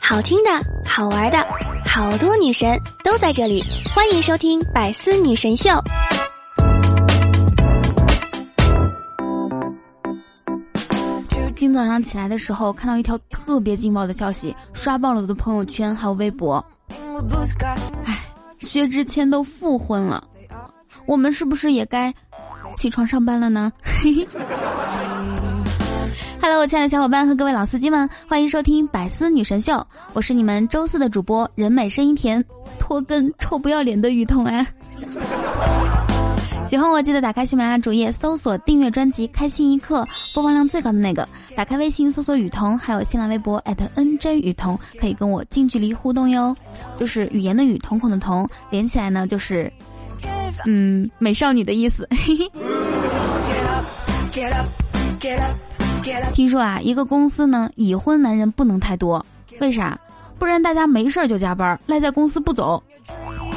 好听的，好玩的，好多女神都在这里，欢迎收听《百思女神秀》。今早上起来的时候，看到一条特别劲爆的消息，刷爆了我的朋友圈还有微博。唉，薛之谦都复婚了，我们是不是也该起床上班了呢嘿嘿 ？Hello，我亲爱的小伙伴和各位老司机们，欢迎收听百思女神秀，我是你们周四的主播，人美声音甜，拖更臭不要脸的雨桐啊！喜欢我记得打开喜马拉雅主页搜索订阅专辑《开心一刻》，播放量最高的那个。打开微信搜索雨桐，还有新浪微博 @nj 雨桐，可以跟我近距离互动哟。就是语言的语，瞳孔的瞳，连起来呢就是，嗯，美少女的意思。听说啊，一个公司呢，已婚男人不能太多，为啥？不然大家没事儿就加班，赖在公司不走。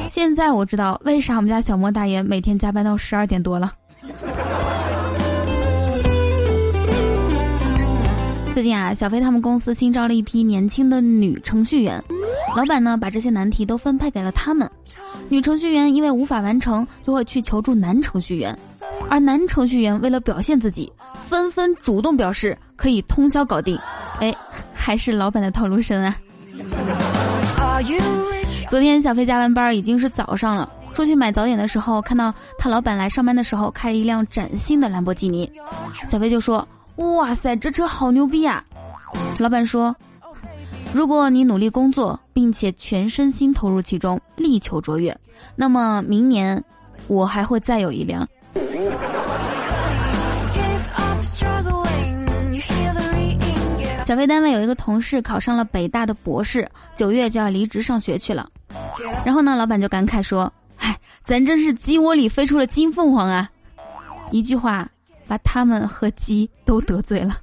现在我知道为啥我们家小莫大爷每天加班到十二点多了。最近啊，小飞他们公司新招了一批年轻的女程序员，老板呢把这些难题都分配给了他们。女程序员因为无法完成，就会去求助男程序员，而男程序员为了表现自己，纷纷主动表示可以通宵搞定。哎，还是老板的套路深啊！昨天小飞加完班已经是早上了，出去买早点的时候，看到他老板来上班的时候开了一辆崭新的兰博基尼，小飞就说。哇塞，这车好牛逼啊！老板说：“如果你努力工作，并且全身心投入其中，力求卓越，那么明年我还会再有一辆。”小飞单位有一个同事考上了北大的博士，九月就要离职上学去了。然后呢，老板就感慨说：“哎，咱真是鸡窝里飞出了金凤凰啊！”一句话。把他们和鸡都得罪了。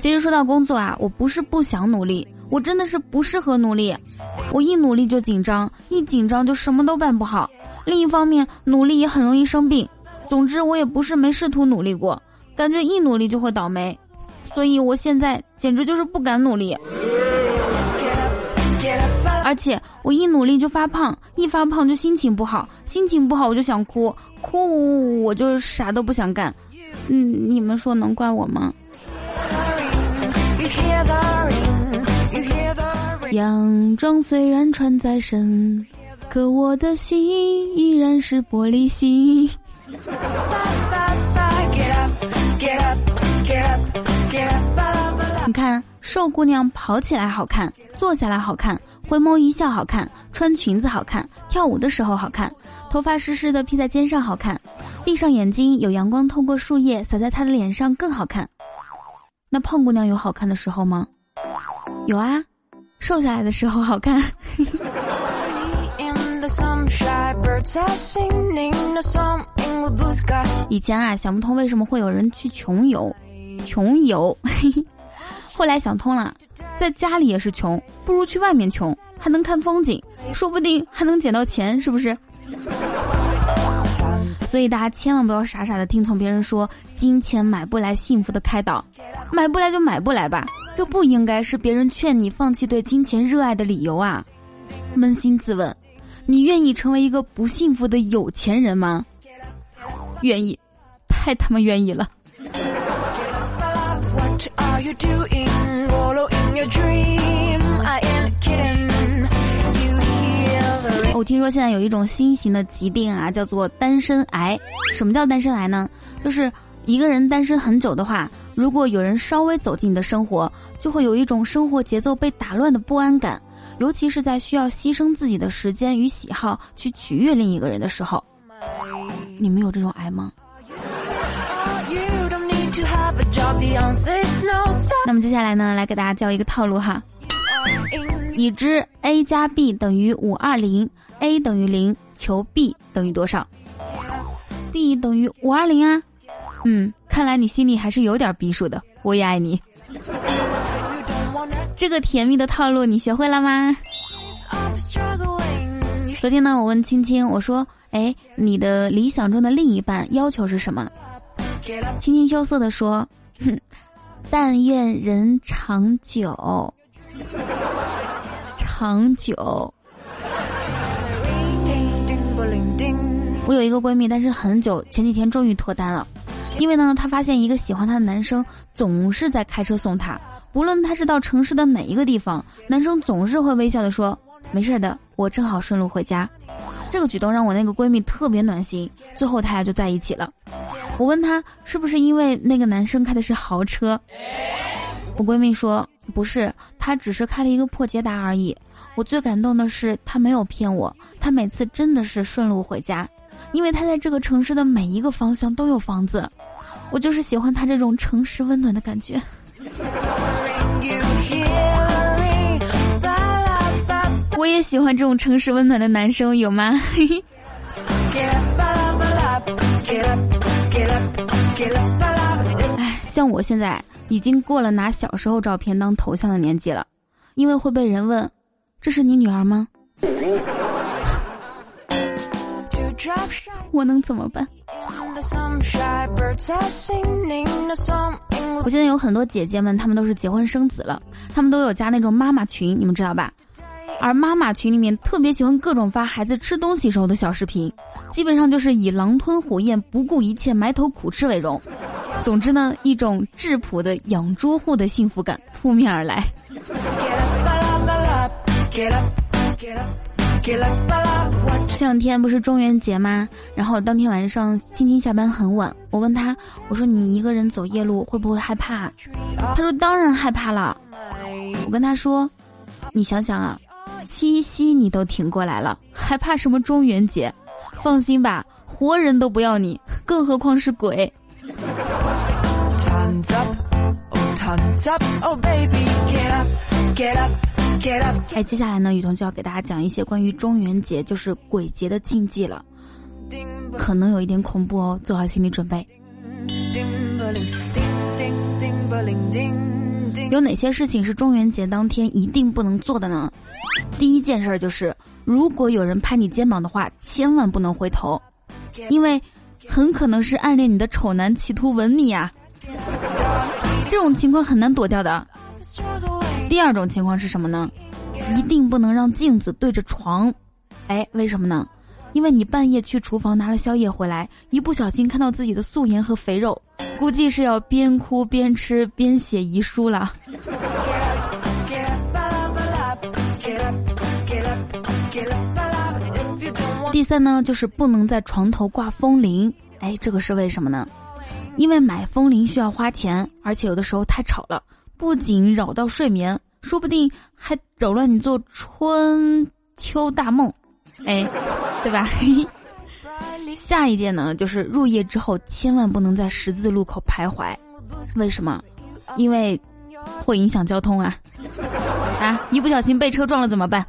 其实说到工作啊，我不是不想努力，我真的是不适合努力。我一努力就紧张，一紧张就什么都办不好。另一方面，努力也很容易生病。总之，我也不是没试图努力过，感觉一努力就会倒霉，所以我现在简直就是不敢努力。而且我一努力就发胖，一发胖就心情不好，心情不好我就想哭，哭我就啥都不想干。嗯，你们说能怪我吗？佯装虽然穿在身，可我的心依然是玻璃心。你看，瘦姑娘跑起来好看，坐下来好看。回眸一笑好看，穿裙子好看，跳舞的时候好看，头发湿湿的披在肩上好看，闭上眼睛有阳光透过树叶洒在她的脸上更好看。那胖姑娘有好看的时候吗？有啊，瘦下来的时候好看。以前啊想不通为什么会有人去穷游，穷游。后来想通了，在家里也是穷，不如去外面穷，还能看风景，说不定还能捡到钱，是不是？所以大家千万不要傻傻的听从别人说金钱买不来幸福的开导，买不来就买不来吧，这不应该是别人劝你放弃对金钱热爱的理由啊！扪心自问，你愿意成为一个不幸福的有钱人吗？愿意，太他妈愿意了。我听说现在有一种新型的疾病啊，叫做单身癌。什么叫单身癌呢？就是一个人单身很久的话，如果有人稍微走进你的生活，就会有一种生活节奏被打乱的不安感，尤其是在需要牺牲自己的时间与喜好去取悦另一个人的时候。你们有这种癌吗？那么接下来呢，来给大家教一个套路哈。已知 a 加 b 等于五二零，a 等于零，求 b 等于多少？b 等于五二零啊。嗯，看来你心里还是有点逼数的。我也爱你。这个甜蜜的套路你学会了吗？昨天呢，我问青青，我说：“哎，你的理想中的另一半要求是什么？”青青羞涩的说：“哼，但愿人长久，长久。”我有一个闺蜜，但是很久前几天终于脱单了，因为呢，她发现一个喜欢她的男生总是在开车送她，不论她是到城市的哪一个地方，男生总是会微笑的说：“没事的，我正好顺路回家。”这个举动让我那个闺蜜特别暖心，最后他俩就在一起了。我问她是不是因为那个男生开的是豪车，我闺蜜说不是，他只是开了一个破捷达而已。我最感动的是他没有骗我，他每次真的是顺路回家。因为他在这个城市的每一个方向都有房子，我就是喜欢他这种诚实温暖的感觉。我也喜欢这种诚实温暖的男生，有吗？哎，像我现在已经过了拿小时候照片当头像的年纪了，因为会被人问：“这是你女儿吗？”我能怎么办？我现在有很多姐姐们，她们都是结婚生子了，她们都有加那种妈妈群，你们知道吧？而妈妈群里面特别喜欢各种发孩子吃东西时候的小视频，基本上就是以狼吞虎咽、不顾一切埋头苦吃为荣。总之呢，一种质朴的养猪户的幸福感扑面而来。前两天不是中元节吗？然后当天晚上，青青下班很晚，我问他，我说你一个人走夜路会不会害怕？他说当然害怕了。我跟他说，你想想啊，七夕你都挺过来了，还怕什么中元节？放心吧，活人都不要你，更何况是鬼。哎，接下来呢，雨桐就要给大家讲一些关于中元节，就是鬼节的禁忌了，可能有一点恐怖哦，做好心理准备。有哪些事情是中元节当天一定不能做的呢？第一件事就是，如果有人拍你肩膀的话，千万不能回头，因为很可能是暗恋你的丑男企图吻你呀，这种情况很难躲掉的。第二种情况是什么呢？一定不能让镜子对着床，哎，为什么呢？因为你半夜去厨房拿了宵夜回来，一不小心看到自己的素颜和肥肉，估计是要边哭边吃边写遗书了。第三呢，就是不能在床头挂风铃，哎，这个是为什么呢？因为买风铃需要花钱，而且有的时候太吵了。不仅扰到睡眠，说不定还扰乱你做春秋大梦，哎，对吧？下一件呢，就是入夜之后千万不能在十字路口徘徊，为什么？因为会影响交通啊！啊，一不小心被车撞了怎么办？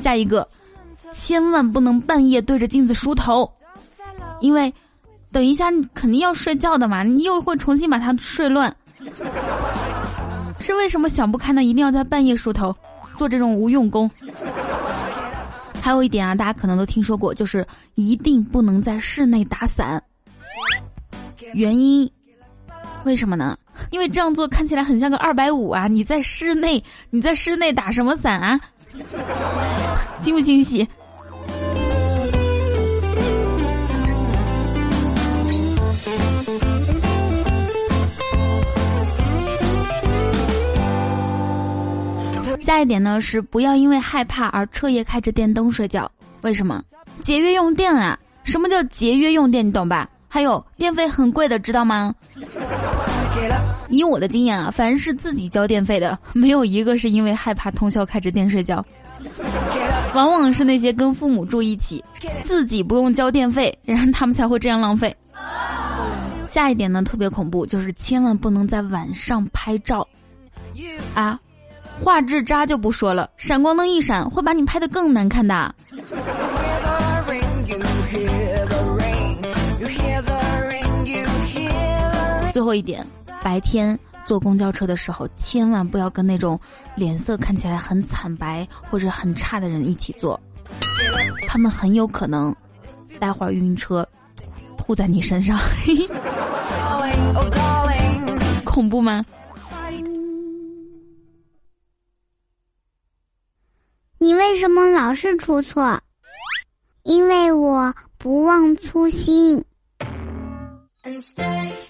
下一个，千万不能半夜对着镜子梳头，因为等一下你肯定要睡觉的嘛，你又会重新把它睡乱。是为什么想不开呢？一定要在半夜梳头，做这种无用功。还有一点啊，大家可能都听说过，就是一定不能在室内打伞。原因，为什么呢？因为这样做看起来很像个二百五啊！你在室内，你在室内打什么伞啊？惊不惊喜？下一点呢是不要因为害怕而彻夜开着电灯睡觉，为什么？节约用电啊！什么叫节约用电？你懂吧？还有电费很贵的，知道吗？以我的经验啊，凡是自己交电费的，没有一个是因为害怕通宵开着电睡觉，往往是那些跟父母住一起，自己不用交电费，然后他们才会这样浪费。下一点呢特别恐怖，就是千万不能在晚上拍照，啊。画质渣就不说了，闪光灯一闪会把你拍的更难看的。最后一点，白天坐公交车的时候，千万不要跟那种脸色看起来很惨白或者很差的人一起坐，他们很有可能待会儿晕车，吐在你身上，恐怖吗？为什么老是出错？因为我不忘初心。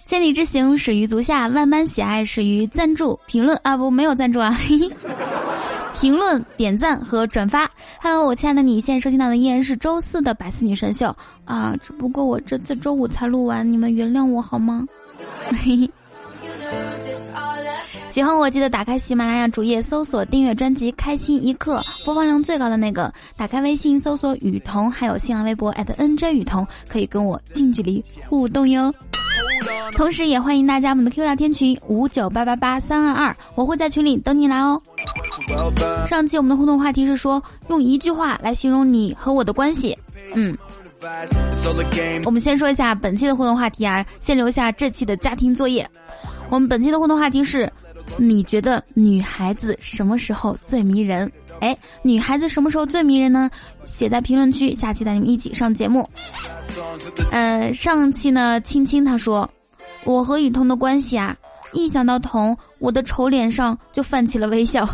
千里之行始于足下，万般喜爱始于赞助、评论啊！不，没有赞助啊！评论、点赞和转发。Hello，我亲爱的你，现在收听到的依然是周四的百思女神秀啊！只不过我这次周五才录完，你们原谅我好吗？嘿嘿喜欢我记得打开喜马拉雅主页搜索订阅专辑《开心一刻》，播放量最高的那个。打开微信搜索雨桐，还有新浪微博 @nj 雨桐，可以跟我近距离互动哟。同时也欢迎大家我们的 Q 聊天群五九八八八三二二，我会在群里等你来哦。上期我们的互动话题是说用一句话来形容你和我的关系，嗯。我们先说一下本期的互动话题啊，先留下这期的家庭作业。我们本期的互动话题是。你觉得女孩子什么时候最迷人？哎，女孩子什么时候最迷人呢？写在评论区，下期带你们一起上节目。呃，上期呢，青青她说，我和雨桐的关系啊，一想到桐，我的丑脸上就泛起了微笑。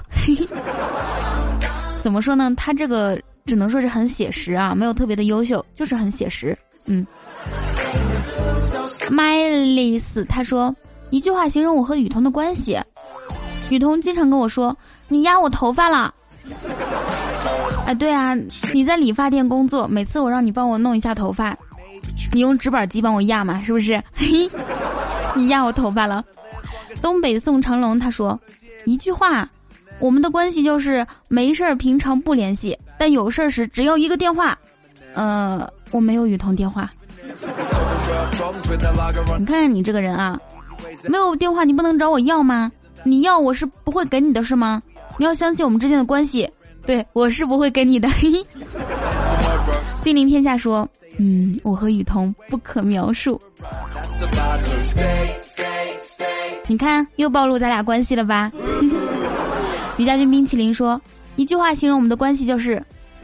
怎么说呢？他这个只能说是很写实啊，没有特别的优秀，就是很写实。嗯，Mylis 他说一句话形容我和雨桐的关系。雨桐经常跟我说：“你压我头发了。”哎，对啊，你在理发店工作，每次我让你帮我弄一下头发，你用直板机帮我压嘛，是不是？你压我头发了。东北宋长龙他说：“一句话，我们的关系就是没事儿平常不联系，但有事儿时只要一个电话。”呃，我没有雨桐电话。你看看你这个人啊，没有电话你不能找我要吗？你要我是不会给你的是吗？你要相信我们之间的关系，对我是不会给你的。君临天下说，嗯，我和雨桐不可描述。你看又暴露咱俩关系了吧？于家军冰淇淋说，一句话形容我们的关系就是，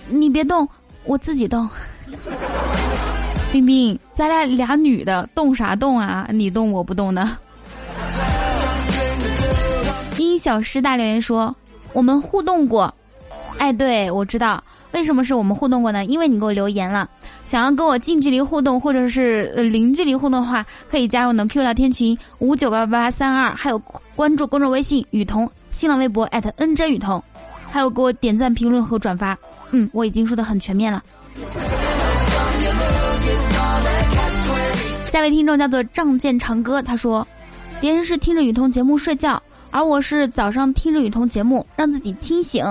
你别动，我自己动。冰冰，咱俩俩女的动啥动啊？你动我不动的。小师大留言说：“我们互动过，哎，对我知道为什么是我们互动过呢？因为你给我留言了，想要跟我近距离互动或者是呃零距离互动的话，可以加入我的 Q 聊天群五九八八三二，还有关注公众微信雨桐，新浪微博 @nj 雨桐，还有给我点赞、评论和转发。嗯，我已经说的很全面了。下位听众叫做仗剑长歌，他说，别人是听着雨桐节目睡觉。”而我是早上听着雨桐节目，让自己清醒。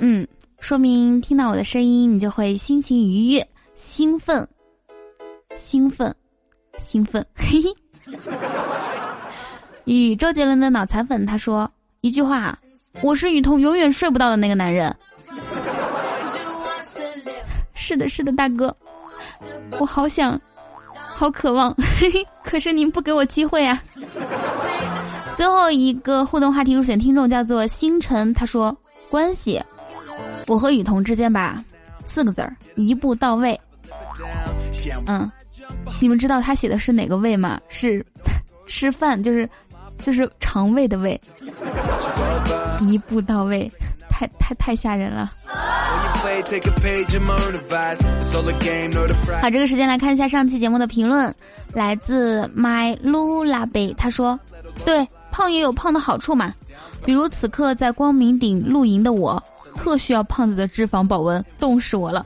嗯，说明听到我的声音，你就会心情愉悦、兴奋、兴奋、兴奋。嘿嘿。与周杰伦的脑残粉他说一句话：“我是雨桐永远睡不到的那个男人。”是的，是的，大哥，我好想，好渴望，嘿嘿，可是您不给我机会啊。最后一个互动话题入选听众叫做星辰，他说：“关系，我和雨桐之间吧，四个字儿，一步到位。”嗯，你们知道他写的是哪个胃吗？是吃饭，就是就是肠胃的胃。一步到位，太太太吓人了。好，这个时间来看一下上期节目的评论，来自 My Lula Bay，他说：“对。”胖也有胖的好处嘛，比如此刻在光明顶露营的我，特需要胖子的脂肪保温，冻死我了。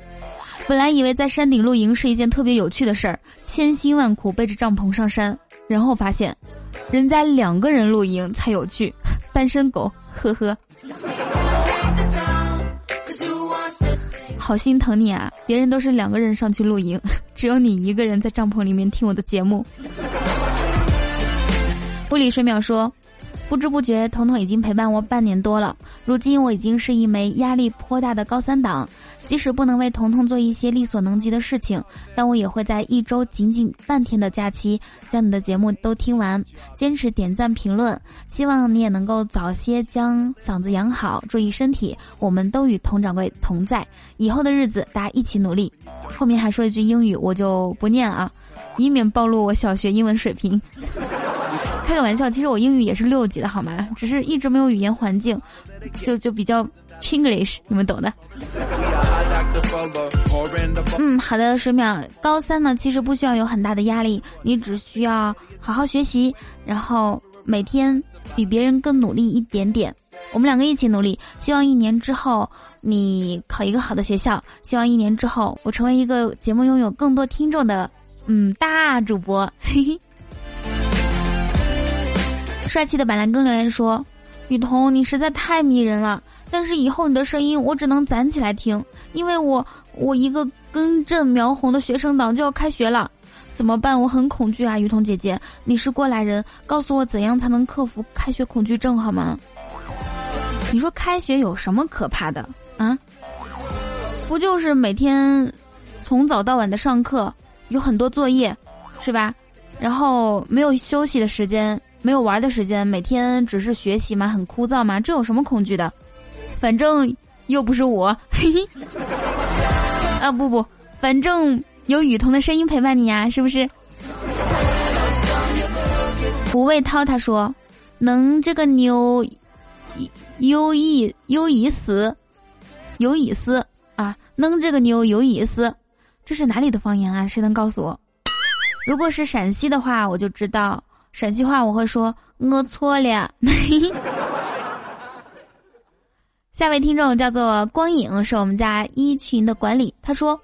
本来以为在山顶露营是一件特别有趣的事儿，千辛万苦背着帐篷上山，然后发现，人家两个人露营才有趣，单身狗，呵呵。好心疼你啊，别人都是两个人上去露营，只有你一个人在帐篷里面听我的节目。物理水淼说：“不知不觉，彤彤已经陪伴我半年多了。如今，我已经是一枚压力颇大的高三党，即使不能为彤彤做一些力所能及的事情，但我也会在一周仅仅半天的假期将你的节目都听完，坚持点赞评论。希望你也能够早些将嗓子养好，注意身体。我们都与佟掌柜同在，以后的日子大家一起努力。后面还说一句英语，我就不念了啊，以免暴露我小学英文水平。开个玩笑，其实我英语也是六级的好吗？只是一直没有语言环境，就就比较 Chinglish，你们懂的。嗯，好的，水淼，高三呢，其实不需要有很大的压力，你只需要好好学习，然后每天比别人更努力一点点。我们两个一起努力，希望一年之后你考一个好的学校，希望一年之后我成为一个节目拥有更多听众的嗯大主播。嘿嘿。帅气的板蓝根留言说：“雨桐，你实在太迷人了，但是以后你的声音我只能攒起来听，因为我我一个根正苗红的学生党就要开学了，怎么办？我很恐惧啊！雨桐姐姐，你是过来人，告诉我怎样才能克服开学恐惧症好吗？你说开学有什么可怕的啊？不就是每天从早到晚的上课，有很多作业，是吧？然后没有休息的时间。”没有玩的时间，每天只是学习嘛，很枯燥嘛，这有什么恐惧的？反正又不是我，嘿 嘿。啊不不，反正有雨桐的声音陪伴你呀，是不是？胡卫涛他说：“能这个妞有意有意思，有意思啊，能这个妞有意思，这是哪里的方言啊？谁能告诉我？如果是陕西的话，我就知道。”陕西话我会说，我错了。下位听众叫做光影，是我们家一群的管理。他说：“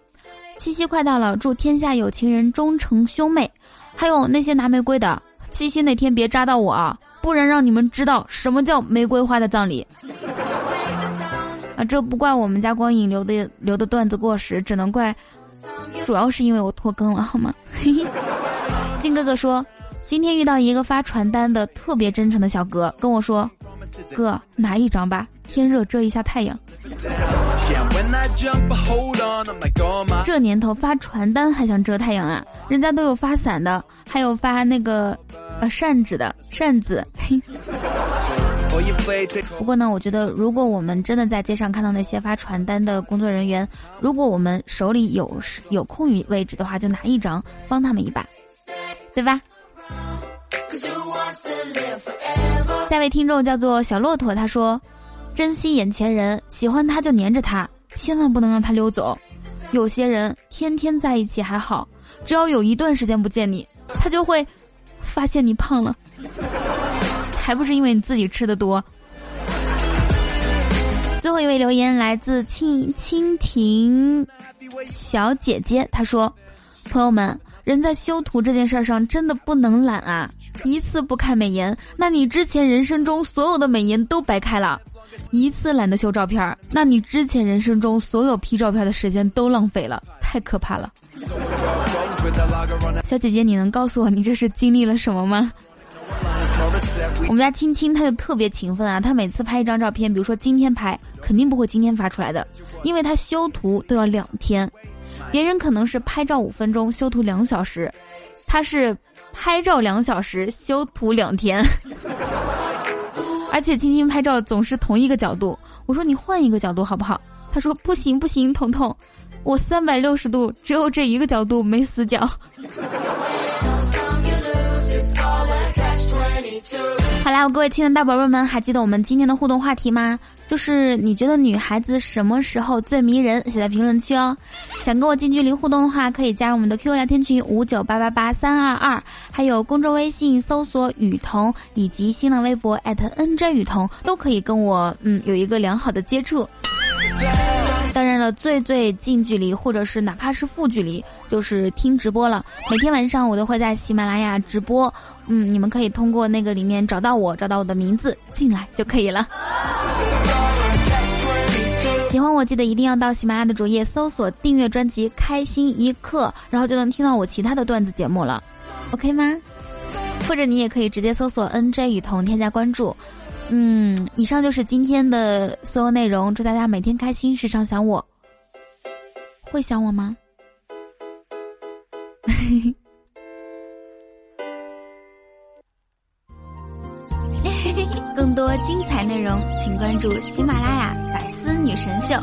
七夕快到了，祝天下有情人终成兄妹。还有那些拿玫瑰的，七夕那天别扎到我啊，不然让你们知道什么叫玫瑰花的葬礼。”啊，这不怪我们家光影留的留的段子过时，只能怪，主要是因为我拖更了，好吗？金哥哥说。今天遇到一个发传单的特别真诚的小哥，跟我说：“哥，拿一张吧，天热遮一下太阳。”这年头发传单还想遮太阳啊？人家都有发伞的，还有发那个呃扇子的扇子。不过呢，我觉得如果我们真的在街上看到那些发传单的工作人员，如果我们手里有有空余位置的话，就拿一张帮他们一把，对吧？下位听众叫做小骆驼，他说：“珍惜眼前人，喜欢他就黏着他，千万不能让他溜走。有些人天天在一起还好，只要有一段时间不见你，他就会发现你胖了，还不是因为你自己吃的多。”最后一位留言来自蜻蜻蜓小姐姐，她说：“朋友们。”人在修图这件事上真的不能懒啊！一次不开美颜，那你之前人生中所有的美颜都白开了；一次懒得修照片，那你之前人生中所有 P 照片的时间都浪费了，太可怕了。小姐姐，你能告诉我你这是经历了什么吗？我们家青青她就特别勤奋啊，她每次拍一张照片，比如说今天拍，肯定不会今天发出来的，因为她修图都要两天。别人可能是拍照五分钟，修图两小时，他是拍照两小时，修图两天，而且青青拍照总是同一个角度。我说你换一个角度好不好？他说不行不行，彤彤，我三百六十度只有这一个角度没死角。好啦，各位亲爱的大宝贝们，还记得我们今天的互动话题吗？就是你觉得女孩子什么时候最迷人？写在评论区哦。想跟我近距离互动的话，可以加入我们的 QQ 聊天群五九八八八三二二，还有公众微信搜索雨桐，以及新浪微博 @nj 雨桐，都可以跟我嗯有一个良好的接触。当然了，最最近距离或者是哪怕是负距离，就是听直播了。每天晚上我都会在喜马拉雅直播，嗯，你们可以通过那个里面找到我，找到我的名字进来就可以了。喜欢我记得一定要到喜马拉雅的主页搜索订阅专辑《开心一刻》，然后就能听到我其他的段子节目了，OK 吗？或者你也可以直接搜索 NJ 雨桐添加关注。嗯以上就是今天的所有内容祝大家每天开心时常想我。会想我吗？更多精彩内容请关注喜马拉雅百思女神秀